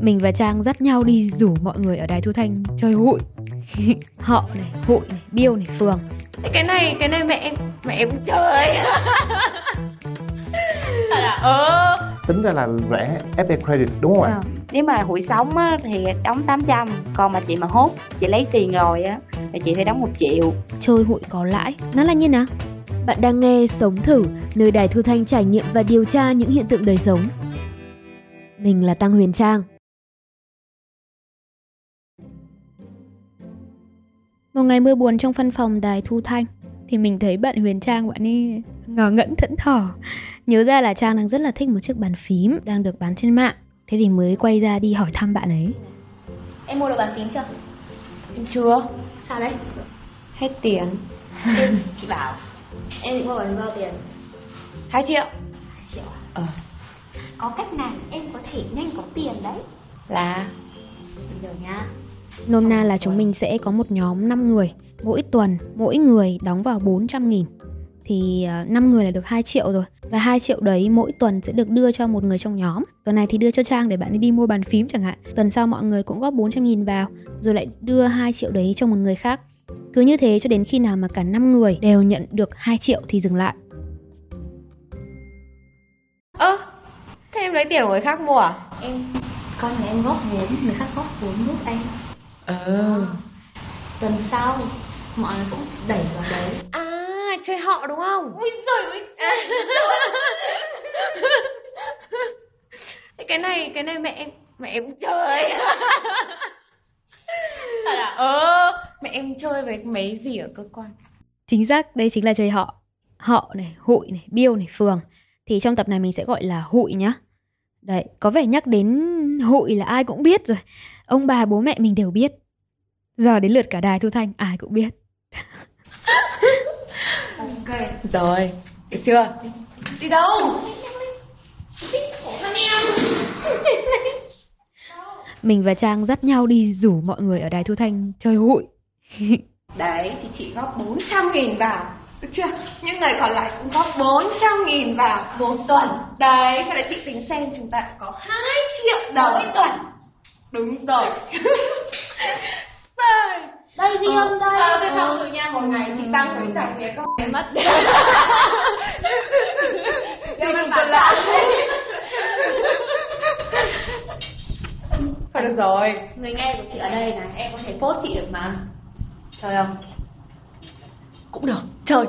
Mình và Trang dắt nhau đi rủ mọi người ở Đài Thu Thanh chơi hụi. Họ này, hụi này, Biêu này, Phường. Cái này cái này mẹ em mẹ em chơi. À, ờ. Tính ra là rẻ FA credit đúng không ạ? À. Nếu mà hụi sống á, thì đóng 800 Còn mà chị mà hốt chị lấy tiền rồi á thì chị phải đóng 1 triệu. Chơi hụi có lãi Nó là như nào? Bạn đang nghe Sống Thử Nơi Đài Thu Thanh trải nghiệm và điều tra những hiện tượng đời sống. Mình là Tăng Huyền Trang Một ngày mưa buồn trong văn phòng Đài Thu Thanh thì mình thấy bạn Huyền Trang bạn ấy ngờ ngẫn thẫn thờ. Nhớ ra là Trang đang rất là thích một chiếc bàn phím đang được bán trên mạng. Thế thì mới quay ra đi hỏi thăm bạn ấy. Em mua được bàn phím chưa? Em chưa. Sao đấy? Hết tiền. em, chị bảo em định mua bàn phím bao tiền? 2 triệu. 2 triệu à? Ờ. Có cách này em có thể nhanh có tiền đấy. Là Bây giờ nhá, Nôm na là chúng mình sẽ có một nhóm 5 người Mỗi tuần mỗi người đóng vào 400 nghìn. Thì 5 ờ, người là được 2 triệu rồi Và 2 triệu đấy mỗi tuần sẽ được đưa cho một người trong nhóm. Tuần này thì đưa cho Trang để bạn ấy đi mua bàn phím chẳng hạn. Tuần sau mọi người cũng góp 400 nghìn vào Rồi lại đưa 2 triệu đấy cho một người khác. Cứ như thế cho đến khi nào mà cả 5 người đều nhận được 2 triệu thì dừng lại. Ơ, à, thế em lấy tiền của người khác mua à? Em, con nhà em góp vốn, người khác góp vốn giúp anh Ừ Tuần sau mọi người cũng đẩy vào đấy. À chơi họ đúng không? Ui giời ơi. Cái này cái này mẹ em mẹ em chơi. Thật à? Ờ Mẹ em chơi với mấy gì ở cơ quan? Chính xác, đây chính là chơi họ. Họ này, hụi này, biêu này, phường. Thì trong tập này mình sẽ gọi là hụi nhá. Đấy, có vẻ nhắc đến hụi là ai cũng biết rồi. Ông bà bố mẹ mình đều biết. Giờ đến lượt cả đài thu thanh ai cũng biết. Ok Rồi, được chưa? Đi đâu? Mình và Trang dắt nhau đi rủ mọi người ở đài thu thanh chơi hụi Đấy thì chị góp 400 nghìn vào Được chưa? Những người còn lại cũng góp 400 nghìn vào một tuần. Đấy, thế là chị tính xem chúng ta có 2 triệu đồng. Mỗi tuần? Đúng rồi. Đây, đây gì ờ, không đây? Ờ, thế xong rồi nha, một ngày chị tăng với trải nghiệm có cái mất. Đây mình còn lại. Thôi được rồi Người nghe của chị ở đây này, em có thể phốt chị được mà. Chơi không? Cũng được, chơi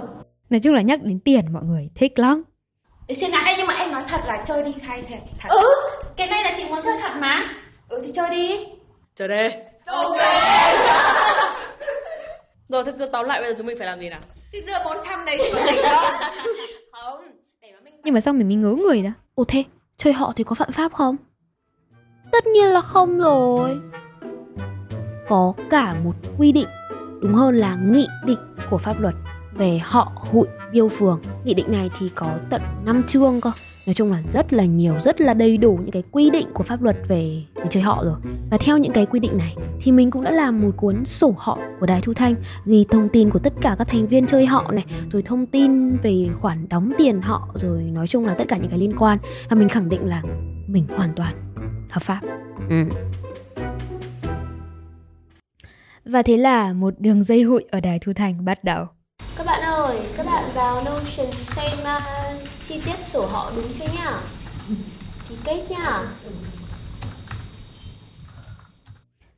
Nói chung là nhắc đến tiền mọi người thích lắm. Xin lại nhưng mà em nói thật là chơi đi khai thật, thật. Ừ, cái này là chị muốn chơi thật mà. Ừ thì chơi đi. Chơi đi. Ok. Rồi thế tóm lại bây giờ chúng mình phải làm gì nào? Thì đưa 400 đấy Không? Để mà mình Nhưng mà sao mình mới ngớ người đó. Ồ thế, chơi họ thì có phạm pháp không? Tất nhiên là không rồi. Có cả một quy định Đúng hơn là nghị định của pháp luật về họ hụi biêu phường. Nghị định này thì có tận 5 chương cơ. Nói chung là rất là nhiều, rất là đầy đủ những cái quy định của pháp luật về, về chơi họ rồi. Và theo những cái quy định này thì mình cũng đã làm một cuốn sổ họ của Đài Thu Thanh Ghi thông tin của tất cả các thành viên chơi họ này Rồi thông tin về khoản đóng tiền họ Rồi nói chung là tất cả những cái liên quan. Và mình khẳng định là mình hoàn toàn hợp pháp. Ừ. Và thế là một đường dây hụi ở Đài Thu Thanh bắt đầu các bạn ơi, các bạn vào Notion xem uh, chi tiết sổ họ đúng chưa nhá Ký kết nhá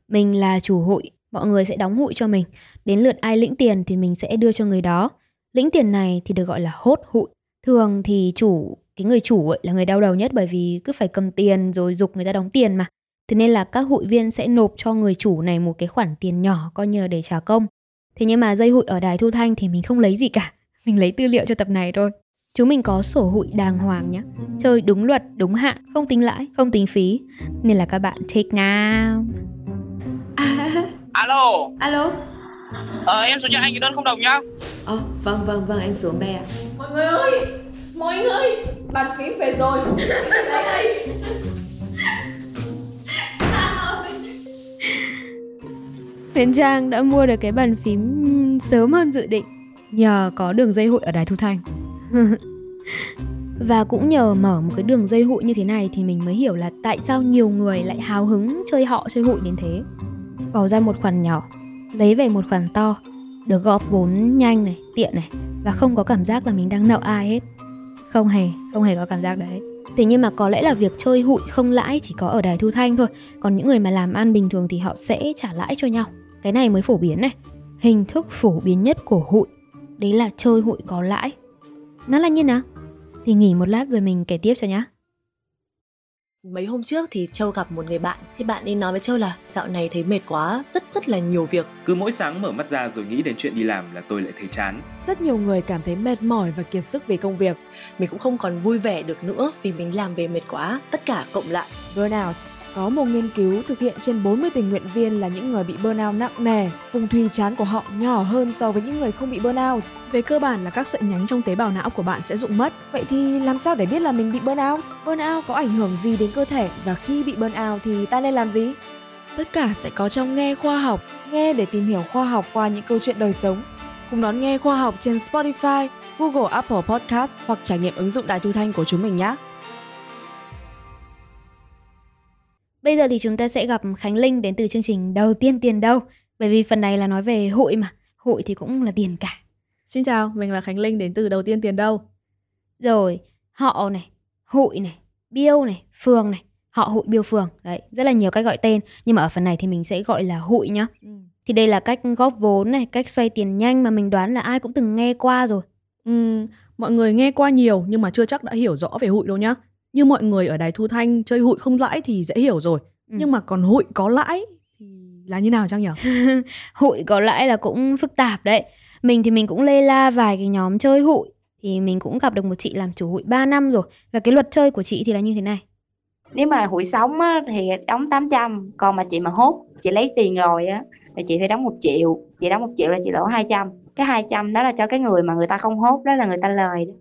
Mình là chủ hụi, mọi người sẽ đóng hụi cho mình. Đến lượt ai lĩnh tiền thì mình sẽ đưa cho người đó. Lĩnh tiền này thì được gọi là hốt hụi. Thường thì chủ, cái người chủ ấy là người đau đầu nhất bởi vì cứ phải cầm tiền rồi dục người ta đóng tiền mà. Thế nên là các hụi viên sẽ nộp cho người chủ này một cái khoản tiền nhỏ coi như là để trả công. Thế nhưng mà dây hụi ở đài thu thanh thì mình không lấy gì cả. Mình lấy tư liệu cho tập này thôi. Chúng mình có sổ hụi đàng hoàng nhé. Chơi đúng luật, đúng hạn, không tính lãi, không tính phí. Nên là các bạn take nào. Alo Alo Ờ em xuống nhận anh cái đơn không đồng nhá Ờ vâng vâng vâng em xuống đây ạ Mọi người ơi Mọi người Bàn phím về rồi Đây đây Huyền Trang đã mua được cái bàn phím sớm hơn dự định nhờ có đường dây hụi ở Đài Thu Thanh. Và cũng nhờ mở một cái đường dây hụi như thế này thì mình mới hiểu là tại sao nhiều người lại hào hứng chơi họ chơi hụi đến thế. Bỏ ra một khoản nhỏ, lấy về một khoản to, được góp vốn nhanh này, tiện này và không có cảm giác là mình đang nợ ai hết. Không hề, không hề có cảm giác đấy. Thế nhưng mà có lẽ là việc chơi hụi không lãi chỉ có ở đài thu thanh thôi Còn những người mà làm ăn bình thường thì họ sẽ trả lãi cho nhau cái này mới phổ biến này. Hình thức phổ biến nhất của hụi. Đấy là chơi hụi có lãi. Nó là như nào? Thì nghỉ một lát rồi mình kể tiếp cho nhá. Mấy hôm trước thì Châu gặp một người bạn Thì bạn ấy nói với Châu là dạo này thấy mệt quá, rất rất là nhiều việc. Cứ mỗi sáng mở mắt ra rồi nghĩ đến chuyện đi làm là tôi lại thấy chán. Rất nhiều người cảm thấy mệt mỏi và kiệt sức vì công việc. Mình cũng không còn vui vẻ được nữa vì mình làm về mệt quá Tất cả cộng lại. Burnout có một nghiên cứu thực hiện trên 40 tình nguyện viên là những người bị burnout nặng nề. Vùng thùy chán của họ nhỏ hơn so với những người không bị burnout. Về cơ bản là các sợi nhánh trong tế bào não của bạn sẽ rụng mất. Vậy thì làm sao để biết là mình bị burnout? Burnout có ảnh hưởng gì đến cơ thể và khi bị burnout thì ta nên làm gì? Tất cả sẽ có trong Nghe Khoa học. Nghe để tìm hiểu khoa học qua những câu chuyện đời sống. Cùng đón Nghe Khoa học trên Spotify, Google Apple Podcast hoặc trải nghiệm ứng dụng đài thu thanh của chúng mình nhé. Bây giờ thì chúng ta sẽ gặp Khánh Linh đến từ chương trình Đầu tiên tiền đâu. Bởi vì phần này là nói về hụi mà Hụi thì cũng là tiền cả. Xin chào, mình là Khánh Linh đến từ Đầu tiên tiền đâu. Rồi, họ này, hụi này, biêu này, phường này Họ hụi biêu phường. Đấy, rất là nhiều cách gọi tên. Nhưng mà ở phần này thì mình sẽ gọi là hụi nhá. Ừ. Thì đây là cách góp vốn này, cách xoay tiền nhanh mà mình đoán là ai cũng từng nghe qua rồi. Ừ, Mọi người nghe qua nhiều nhưng mà chưa chắc đã hiểu rõ về hụi đâu nhá như mọi người ở đài thu thanh chơi hụi không lãi thì dễ hiểu rồi. Ừ. nhưng mà còn hụi có lãi thì là như nào chăng nhỉ hụi có lãi là cũng phức tạp đấy. Mình thì mình cũng lê la vài cái nhóm chơi hụi. Thì mình cũng gặp được một chị làm chủ hụi 3 năm rồi. Và cái luật chơi của chị thì là như thế này. Nếu mà hụi sống á, thì đóng 800 còn mà chị mà hốt chị lấy tiền rồi á thì chị phải đóng một triệu. Chị đóng một triệu là chị lỗ 200 cái 200 đó là cho cái người mà người ta không hốt đó là người ta lời đó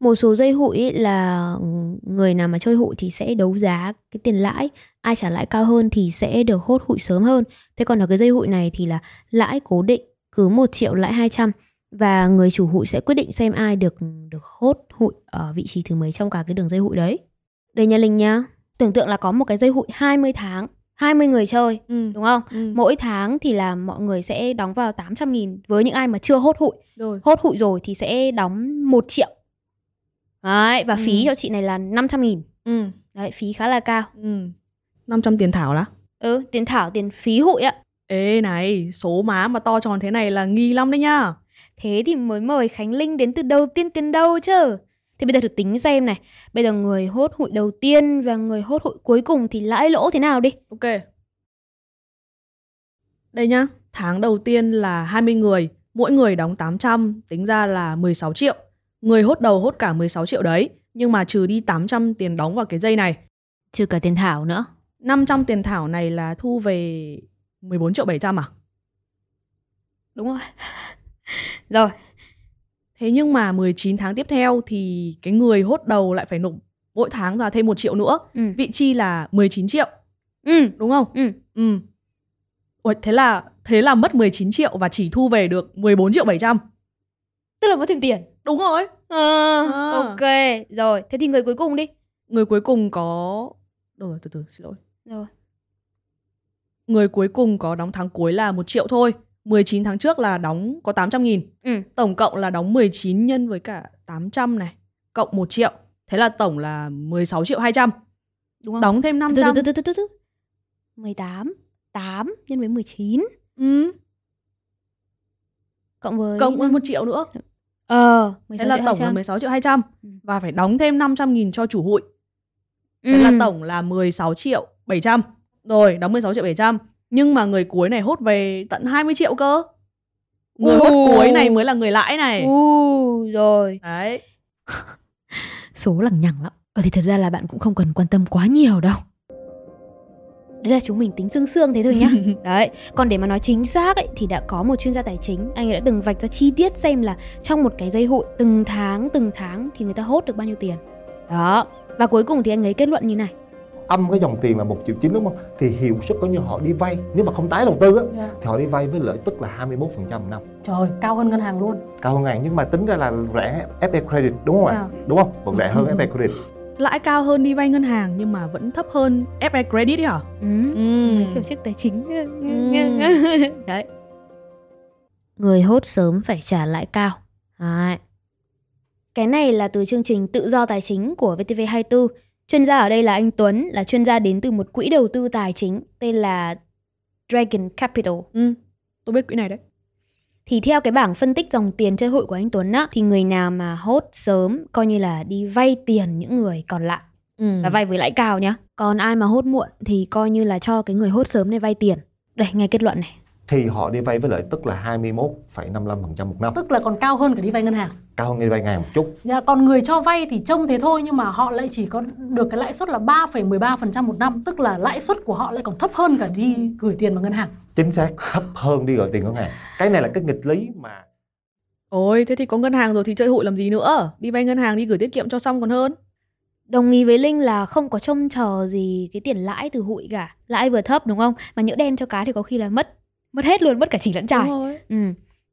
một số dây hụi là người nào mà chơi hụi thì sẽ đấu giá cái tiền lãi ai trả lãi cao hơn thì sẽ được hốt hụi sớm hơn thế còn ở cái dây hụi này thì là lãi cố định cứ 1 triệu lãi 200 và người chủ hụi sẽ quyết định xem ai được được hốt hụi ở vị trí thứ mấy trong cả cái đường dây hụi đấy đây nha Linh nhá tưởng tượng là có một cái dây hụi 20 tháng 20 người chơi ừ. đúng không? Ừ. Mỗi tháng thì là mọi người sẽ đóng vào 800 nghìn với những ai mà chưa hốt hụi. Rồi. Hốt hụi rồi thì sẽ đóng 1 triệu Đấy, và phí ừ. cho chị này là 500 nghìn. Ừ. Đấy, phí khá là cao. Ừ. 500 tiền thảo lá Ừ, tiền thảo, tiền phí hụi ạ. Ê này, số má mà to tròn thế này là nghi lắm đấy nhá. Thế thì mới mời Khánh Linh đến từ đầu tiên tiền đâu chứ? Thì bây giờ thử tính xem này. Bây giờ người hốt hụi đầu tiên và người hốt hụi cuối cùng thì lãi lỗ thế nào đi? Ok. Đây nhá, tháng đầu tiên là 20 người Mỗi người đóng 800, tính ra là 16 triệu Người hốt đầu hốt cả 16 triệu đấy, nhưng mà trừ đi 800 tiền đóng vào cái dây này. Trừ cả tiền thảo nữa. 500 tiền thảo này là thu về 14 triệu 700 à? Đúng rồi. rồi. Thế nhưng mà 19 tháng tiếp theo thì cái người hốt đầu lại phải nộp mỗi tháng là thêm 1 triệu nữa. Ừ. Vị chi là 19 triệu. Ừ. Đúng không? Ừ. Ừ. Ủa, thế là thế là mất 19 triệu và chỉ thu về được 14 triệu 700. Tức là mất thêm tiền. Đúng rồi. À, à. Ok, rồi. Thế thì người cuối cùng đi. Người cuối cùng có... Rồi, từ từ, xin lỗi. Rồi. Người cuối cùng có đóng tháng cuối là 1 triệu thôi. 19 tháng trước là đóng có 800 nghìn. Ừ. Tổng cộng là đóng 19 nhân với cả 800 này. Cộng 1 triệu. Thế là tổng là 16 triệu 200. Đúng không? Đóng thêm 500. Từ từ từ từ từ. 18. 8 nhân với 19. Ừ. Cộng với... Cộng với 1 triệu nữa. Ờ, Thế là tổng 200. là 16 triệu 200 ừ. Và phải đóng thêm 500 nghìn cho chủ hụi. Thế ừ. là tổng là 16 triệu 700 Rồi, đóng 16 triệu 700 Nhưng mà người cuối này hốt về tận 20 triệu cơ. Người uh. hốt cuối này mới là người lãi này. Uh, Rồi. Đấy. Số lằng nhằng lắm. Ờ thì thật ra là bạn cũng không cần quan tâm quá nhiều đâu Đấy là chúng mình tính xương xương thế thôi nhá. Đấy Còn để mà nói chính xác ấy, thì đã có một chuyên gia tài chính Anh ấy đã từng vạch ra chi tiết xem là Trong một cái dây hụi từng tháng từng tháng Thì người ta hốt được bao nhiêu tiền. Đó Và cuối cùng thì anh ấy kết luận như này. Âm cái dòng tiền là một triệu chín đúng không? Thì hiệu suất coi như họ đi vay nếu mà không tái đầu tư á Dạ. thì họ đi vay với lợi tức là 21% một năm. Trời, cao hơn ngân hàng luôn. cao hơn ngàn nhưng mà tính ra là rẻ FA Credit đúng không ạ? Dạ. đúng không? Vẫn rẻ hơn FA Credit Lãi cao hơn đi vay ngân hàng nhưng mà vẫn thấp hơn FA Credit ấy hả? Ừ. Ừ. Tổ chức tài chính đấy người hốt sớm phải trả lãi cao đấy. cái này là từ chương trình tự do tài chính của VTV24 chuyên gia ở đây là anh Tuấn là chuyên gia đến từ một quỹ đầu tư tài chính tên là Dragon Capital Ừ, tôi biết quỹ này đấy. Thì theo cái bảng phân tích dòng tiền chơi hụi của anh Tuấn á thì người nào mà hốt sớm coi như là đi vay tiền những người còn lại Ừ. và vay với lãi cao nhá. Còn ai mà hốt muộn thì coi như là cho cái người hốt sớm này vay tiền. Đây, nghe kết luận này. Thì họ đi vay với lợi tức là 21,55% một năm Tức là còn cao hơn cả đi vay ngân hàng. cao hơn đi vay ngàn một chút Dạ, còn người cho vay thì trông thế thôi nhưng mà họ lại chỉ có được cái lãi suất là 3,13% một năm, tức là lãi suất của họ lại còn thấp hơn cả đi gửi tiền vào ngân hàng. chính xác thấp hơn đi gọi tiền ngân hàng cái này là cái nghịch lý mà Ôi, thế thì có ngân hàng rồi thì chơi hụi làm gì nữa? Đi vay ngân hàng đi gửi tiết kiệm cho xong còn hơn. Đồng ý với Linh là không có trông chờ gì cái tiền lãi từ hụi cả. Lãi vừa thấp đúng không? Mà nhỡ đen cho cá thì có khi là mất mất hết luôn, mất cả chỉ lẫn trải. Ừ.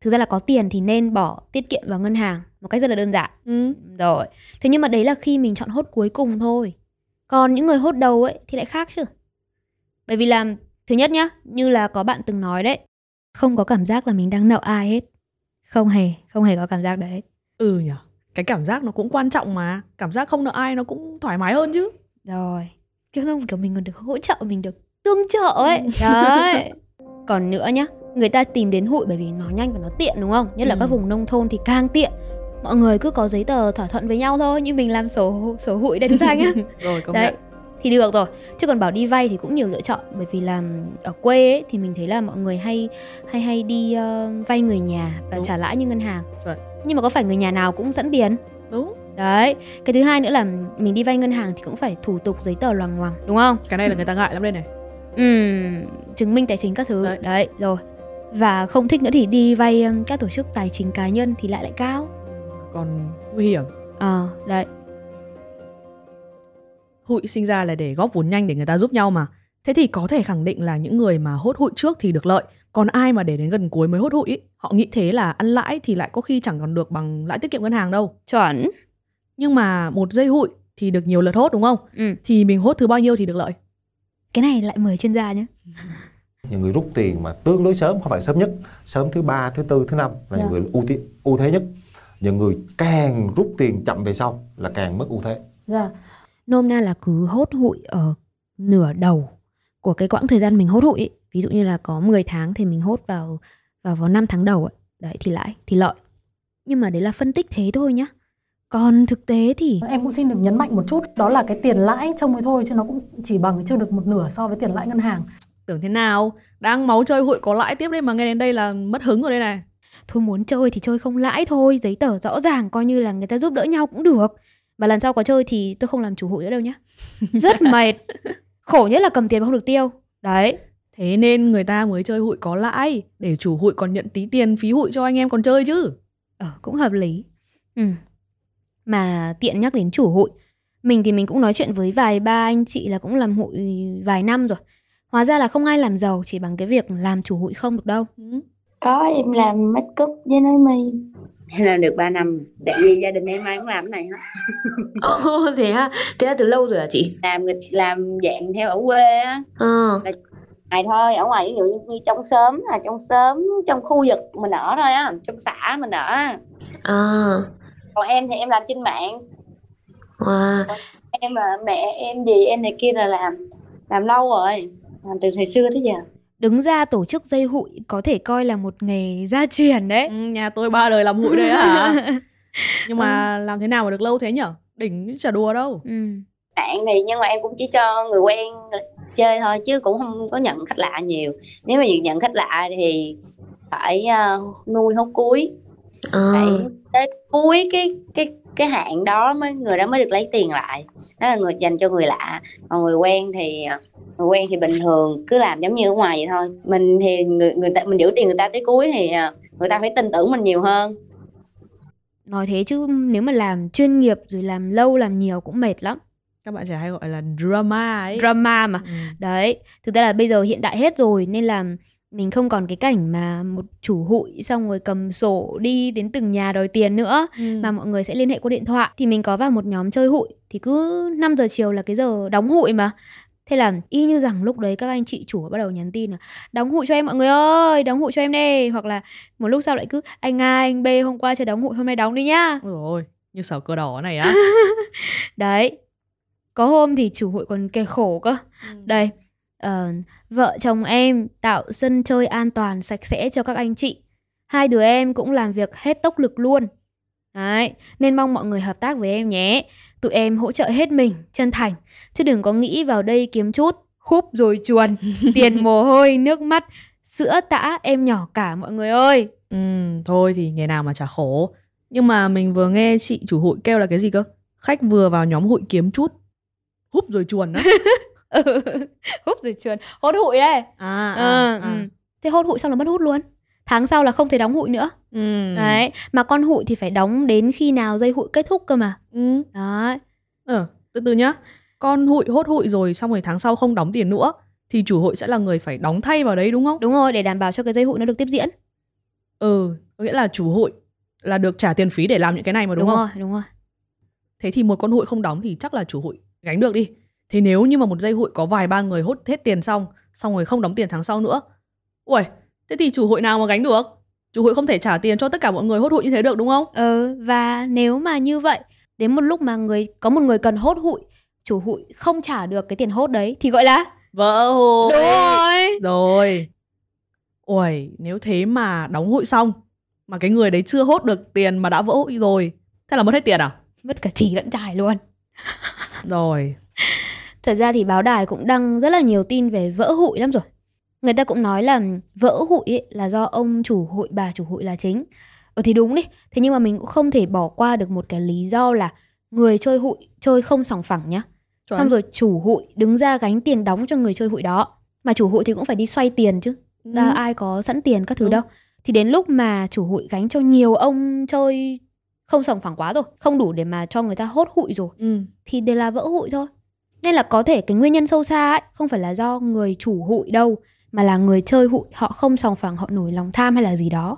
Thực ra là có tiền thì nên bỏ tiết kiệm vào ngân hàng một cách rất là đơn giản. Ừ. Rồi. Thế nhưng mà đấy là khi mình chọn hốt cuối cùng thôi. Còn những người hốt đầu ấy thì lại khác chứ. Bởi vì là thứ nhất nhá, như là có bạn từng nói đấy, không có cảm giác là mình đang nợ ai hết. Không hề, không hề có cảm giác đấy. Ừ nhỉ. Cái cảm giác nó cũng quan trọng mà. Cảm giác không nợ ai nó cũng thoải mái hơn chứ. Rồi. Kiểu không kiểu mình còn được hỗ trợ, mình được tương trợ ấy. Đấy. Còn nữa nhá, người ta tìm đến hụi bởi vì nó nhanh và nó tiện đúng không? Nhất là Ừ. các vùng nông thôn thì càng tiện. Mọi người cứ có giấy tờ thỏa thuận với nhau thôi, như mình làm sổ sổ hụi đây chúng ta nhá. Rồi, công Đấy, nhận. thì được rồi. Chứ còn bảo đi vay thì cũng nhiều lựa chọn bởi vì là ở quê ấy, thì mình thấy là mọi người hay hay hay đi ờ, vay người nhà và Đúng. trả lãi như ngân hàng. Chuẩn. Nhưng mà có phải người nhà nào cũng dẫn tiền? Đúng. Đấy, cái thứ hai nữa là mình đi vay ngân hàng thì cũng phải thủ tục giấy tờ loằng ngoằng, đúng không? Cái này là người ta ngại lắm đây này. Ừm, chứng minh tài chính các thứ. Đấy. Đấy. rồi. Và không thích nữa thì đi vay um, các tổ chức tài chính cá nhân thì lại lại cao. Còn nguy hiểm. Ờ, đấy. Hụi sinh ra là để góp vốn nhanh để người ta giúp nhau mà. Thế thì có thể khẳng định là những người mà hốt hụi trước thì được lợi. Còn ai mà để đến gần cuối mới hốt hụi ý, họ nghĩ thế là ăn lãi thì lại có khi chẳng còn được bằng lãi tiết kiệm ngân hàng đâu. Chuẩn. Nhưng mà một giây hụi thì được nhiều lượt hốt đúng không? Ừ. Thì mình hốt thứ bao nhiêu thì được lợi. Cái này lại mời chuyên gia nhé. những người rút tiền mà tương đối sớm không phải sớm nhất sớm thứ ba thứ tư thứ năm là những Dạ. người ưu tiên ưu thế nhất những người càng rút tiền chậm về sau là càng mất ưu thế Dạ. Nôm na là cứ hốt hụi ở nửa đầu của cái quãng thời gian mình hốt hụi ấy. Ví dụ như là có 10 tháng thì mình hốt vào vào vào 5 tháng đầu ấy. Đấy thì lãi, thì lợi. Nhưng mà đấy là phân tích thế thôi nhá. Còn thực tế thì Em cũng xin được nhấn mạnh một chút, đó là cái tiền lãi trông ấy thôi chứ nó cũng chỉ bằng chưa được một nửa so với tiền lãi ngân hàng. Tưởng thế nào? Đang máu chơi hụi có lãi tiếp đấy mà nghe đến đây là mất hứng rồi đây này. thôi muốn chơi thì chơi không lãi thôi, giấy tờ rõ ràng coi như là người ta giúp đỡ nhau cũng được. Và lần sau có chơi thì tôi không làm chủ hụi nữa đâu nhá. Rất mệt. Khổ nhất là cầm tiền mà không được tiêu. Đấy. Thế nên người ta mới chơi hụi có lãi để chủ hụi còn nhận tí tiền phí hụi cho anh em còn chơi chứ. Ờ, cũng hợp lý. Ừ. Mà tiện nhắc đến chủ hụi. Mình thì mình cũng nói chuyện với vài ba anh chị là cũng làm hụi vài năm rồi. Hóa ra là không ai làm giàu chỉ bằng cái việc làm chủ hụi không được đâu. Có em làm make up với nói mi Em làm được 3 năm Tại vì gia đình em ai cũng làm cái này hết Ồ, thế à? Thế là từ lâu rồi hả chị? Làm làm dạng theo ở quê á Ờ. là này thôi ở ngoài ví dụ như trong xóm là trong xóm trong khu vực mình ở thôi á trong xã mình ở á. À. còn em thì em làm trên mạng Wow. em là mẹ em gì em này kia là làm làm lâu rồi làm từ thời xưa tới giờ Đứng ra tổ chức dây hụi có thể coi là một nghề gia truyền đấy. Ừ, nhà tôi ba đời làm hụi đây á hả? Nhưng mà làm thế nào mà được lâu thế nhở? Đỉnh chứ chả đùa đâu. Ừ. bạn thì nhưng mà em cũng chỉ cho người quen chơi thôi chứ cũng không có nhận khách lạ nhiều nếu mà nhận khách lạ thì phải ờ, nuôi hốt cuối phải tới cuối cái cái cái hạn đó mới người đó mới được lấy tiền lại. Đó là người dành cho người lạ. Còn người quen thì ờ, người quen thì bình thường cứ làm giống như ở ngoài vậy thôi. Mình thì người người ta mình giữ tiền người ta tới cuối thì ờ, người ta phải tin tưởng mình nhiều hơn. Nói thế chứ nếu mà làm chuyên nghiệp rồi làm lâu làm nhiều cũng mệt lắm. các bạn trẻ hay gọi là drama ấy. Drama mà. Đấy thực ra là bây giờ hiện đại hết rồi nên là mình không còn cái cảnh mà một chủ hụi xong rồi cầm sổ đi đến từng nhà đòi tiền nữa Ừ. mà mọi người sẽ liên hệ qua điện thoại. Thì mình có vào một nhóm chơi hụi thì cứ 5 giờ chiều là cái giờ đóng hụi mà. Thế là y như rằng lúc đấy các anh chị chủ bắt đầu nhắn tin là đóng hụi cho em mọi người ơi đóng hụi cho em đi hoặc là một lúc sau lại cứ anh A anh B hôm qua chưa đóng hụi hôm nay đóng đi nhá. Ôi ôi, như sở cờ đỏ này á. Đấy. Có hôm thì chủ hụi còn kể khổ cơ. Đây ờ, Vợ chồng em tạo sân chơi an toàn sạch sẽ cho các anh chị. Hai đứa em cũng làm việc hết tốc lực luôn. Đấy Nên mong mọi người hợp tác với em nhé. Tụi em hỗ trợ hết mình, chân thành. Chứ đừng có nghĩ vào đây kiếm chút Húp rồi chuồn Tiền mồ hôi, nước mắt Sữa tã em nhỏ cả mọi người ơi. Ừ, thôi thì ngày nào mà chả khổ. Nhưng mà mình vừa nghe chị chủ hụi kêu là cái gì cơ? Khách vừa vào nhóm hụi kiếm chút húp rồi chuồn đó Ừ, hút rồi chuồn hốt hụi đây. À, Ờ, ừ. thế hốt hụi xong là mất hút luôn. Tháng sau là không thể đóng hụi nữa. Ừ. đấy mà con hụi thì phải đóng đến khi nào dây hụi kết thúc cơ mà. Ừ. đấy. Ờ từ từ nhá. Con hụi hốt hụi rồi xong rồi tháng sau không đóng tiền nữa thì chủ hụi sẽ là người phải đóng thay vào đấy đúng không? Đúng rồi để đảm bảo cho cái dây hụi nó được tiếp diễn. Ừ có nghĩa là chủ hụi là được trả tiền phí để làm những cái này mà đúng, đúng không? rồi đúng rồi. Thế thì một con hụi không đóng thì chắc là chủ hụi gánh được đi thế nếu như mà một dây hụi có vài ba người hốt hết tiền xong xong rồi không đóng tiền tháng sau nữa ui thế thì chủ hụi nào mà gánh được? Chủ hụi không thể trả tiền cho tất cả mọi người hốt hụi như thế được đúng không? Ừ và nếu mà như vậy đến một lúc mà người có một người cần hốt hụi chủ hụi không trả được cái tiền hốt đấy thì gọi là vỡ hụi. Đúng rồi. Rồi. Ui nếu thế mà đóng hụi xong mà cái người đấy chưa hốt được tiền mà đã vỡ hụi rồi thế là mất hết tiền à? Mất cả chỉ lẫn trải luôn. Rồi Thật ra thì báo đài cũng đăng rất là nhiều tin về vỡ hụi lắm rồi. Người ta cũng nói là vỡ hụi ấy là do ông chủ hụi bà chủ hụi là chính. Ừ thì đúng đi. Thế nhưng mà mình cũng không thể bỏ qua được một cái lý do là người chơi hụi chơi không sòng phẳng nhá. Chuẩn. Xong rồi chủ hụi đứng ra gánh tiền đóng cho người chơi hụi đó. Mà chủ hụi thì cũng phải đi xoay tiền chứ. Đã ai có sẵn tiền các thứ Đúng. đâu. Thì đến lúc mà chủ hụi gánh cho nhiều ông chơi không sòng phẳng quá rồi, không đủ để mà cho người ta hốt hụi rồi ừ. thì đều là vỡ hụi thôi. Nên là có thể cái nguyên nhân sâu xa ấy không phải là do người chủ hụi đâu mà là người chơi hụi họ không sòng phẳng họ nổi lòng tham hay là gì đó.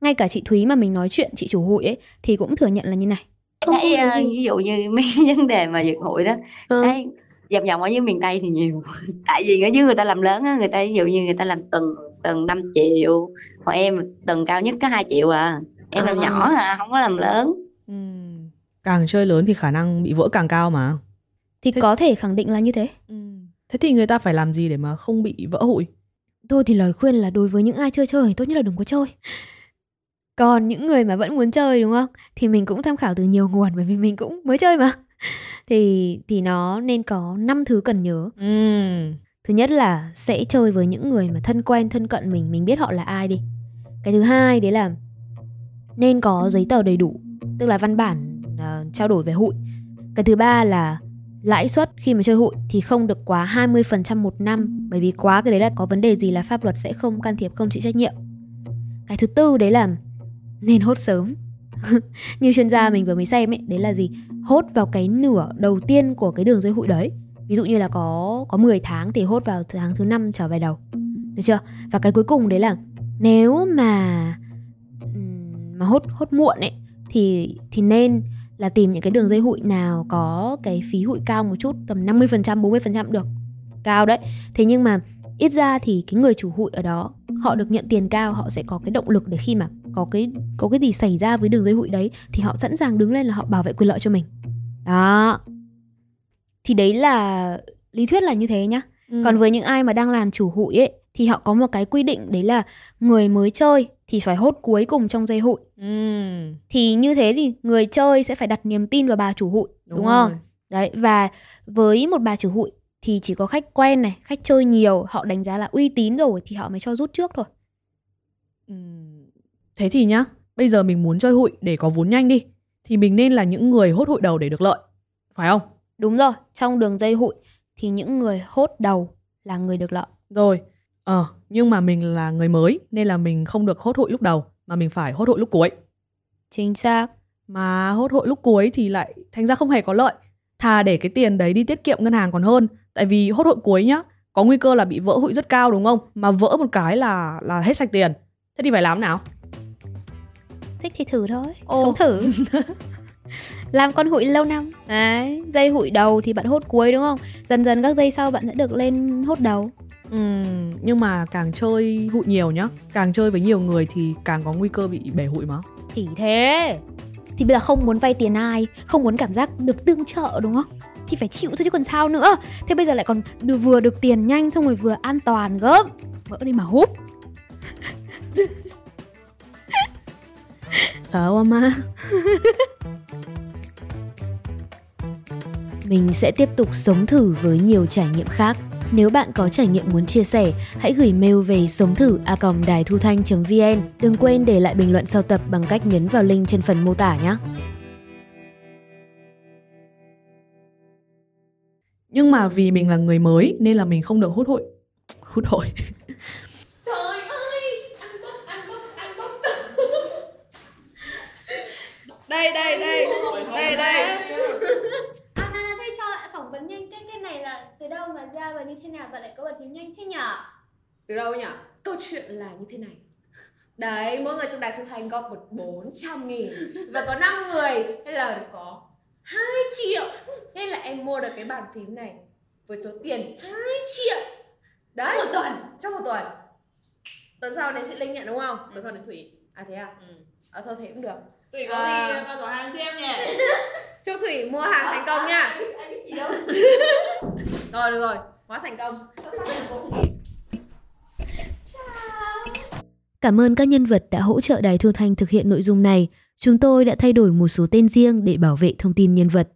Ngay cả chị Thúy mà mình nói chuyện chị chủ hụi ấy thì cũng thừa nhận là như này. thấy ờ, ví dụ như mấy cái vấn đề mà giật hụi đó Ừ. thấy vòng vòng ở dưới miền Tây thì nhiều tại vì ở dưới người ta làm lớn á người ta ví dụ như người ta làm tuần tuần 5 triệu còn em tuần cao nhất có 2 triệu à em làm À. nhỏ à không có làm lớn càng chơi lớn thì khả năng bị vỡ càng cao mà Thì có thể khẳng định là như thế. thế thì người ta phải làm gì để mà không bị vỡ hụi Tôi thì lời khuyên là đối với những ai chưa chơi tốt nhất là đừng có chơi. Còn những người mà vẫn muốn chơi đúng không? Thì mình cũng tham khảo từ nhiều nguồn bởi vì mình cũng mới chơi mà. Thì thì nó nên có 5 thứ cần nhớ. Thứ nhất là sẽ chơi với những người mà thân quen thân cận mình, mình biết họ là ai đi. Cái thứ hai đấy là nên có giấy tờ đầy đủ, tức là văn bản ờ, trao đổi về hụi. Cái thứ ba là lãi suất khi mà chơi hụi thì không được quá 20% một năm bởi vì quá cái đấy là có vấn đề gì là pháp luật sẽ không can thiệp không chịu trách nhiệm. Cái thứ tư đấy là nên hốt sớm. Như chuyên gia mình vừa mới xem ấy, đấy là gì? Hốt vào cái nửa đầu tiên của cái đường dây hụi đấy. Ví dụ như là có có 10 tháng thì hốt vào tháng thứ năm trở về đầu. Được chưa? Và cái cuối cùng đấy là nếu mà mà hốt hốt muộn ấy thì thì nên là tìm những cái đường dây hụi nào có cái phí hụi cao một chút tầm 50% 40% được. Cao đấy. Thế nhưng mà ít ra thì cái người chủ hụi ở đó họ được nhận tiền cao họ sẽ có cái động lực để khi mà có cái có cái gì xảy ra với đường dây hụi đấy thì họ sẵn sàng đứng lên là họ bảo vệ quyền lợi cho mình. Đó. Thì đấy là lý thuyết là như thế nhá. Ừ. Còn với những ai mà đang làm chủ hụi ấy thì họ có một cái quy định đấy là người mới chơi thì phải hốt cuối cùng trong dây hụi. Thì như thế thì người chơi sẽ phải đặt niềm tin vào bà chủ hụi, đúng, Đúng không? rồi. Đấy và với một bà chủ hụi thì chỉ có khách quen này, khách chơi nhiều, họ đánh giá là uy tín rồi thì họ mới cho rút trước thôi. Thế thì nhá, bây giờ mình muốn chơi hụi để có vốn nhanh đi thì mình nên là những người hốt hụi đầu để được lợi. Phải không? Đúng rồi, trong đường dây hụi thì những người hốt đầu là người được lợi. Rồi. Ờ, nhưng mà mình là người mới nên là mình không được hốt hụi lúc đầu mà mình phải hốt hụi lúc cuối. Chính xác. Mà hốt hụi lúc cuối thì lại thành ra không hề có lợi. thà để cái tiền đấy đi tiết kiệm ngân hàng còn hơn. Tại vì hốt hụi cuối nhá có nguy cơ là bị vỡ hụi rất cao đúng không? Mà vỡ một cái là là hết sạch tiền. Thế thì phải làm nào? Thích thì thử thôi. Ồ. sống thử. Làm con hụi lâu năm. Đấy dây hụi đầu thì bạn hốt cuối đúng không? Dần dần các dây sau bạn sẽ được lên hốt đầu Nhưng mà càng chơi hụi nhiều nhá càng chơi với nhiều người thì càng có nguy cơ bị bể hụi mà. Thì thế thì bây giờ không muốn vay tiền ai không muốn cảm giác được tương trợ đúng không? Thì phải chịu thôi chứ còn sao nữa. Thế bây giờ lại còn được vừa được tiền nhanh xong rồi vừa an toàn gớm. Vỡ đi mà húp. Sợ quá ma Mình sẽ tiếp tục sống thử với nhiều trải nghiệm khác. Nếu bạn có trải nghiệm muốn chia sẻ, hãy gửi mail về sống thử a đài thu thanh vn. Đừng quên để lại bình luận sau tập bằng cách nhấn vào link trên phần mô tả nhé. nhưng mà vì mình là người mới nên là mình không được hút hụi hút hụi Trời ơi! Ăn bốc, ăn bốc, ăn bốc đây đây đây. Đây đây từ đâu mà ra và như thế nào bạn lại có bàn phím nhanh thế nhở? Từ đâu nhỉ? Câu chuyện là như thế này Đấy, mỗi người trong đài thực hành góp một 400 nghìn Và có 5 người Nên là có 2 triệu Nên là em mua được cái bàn phím này Với số tiền 2 triệu Đấy Trong một tuần Trong một tuần Tuần sau đến chị Linh nhận đúng không? Tuần sau đến Thủy À thế à? Ừ À thôi thế cũng được Thủy có À. gì vào giỏ hàng cho em nhỉ? Chúc Thủy mua hàng thành công nha. Anh biết gì đâu. Rồi được rồi, quá thành công. Cảm ơn các nhân vật đã hỗ trợ Đài Thu Thanh thực hiện nội dung này. Chúng tôi đã thay đổi một số tên riêng để bảo vệ thông tin nhân vật.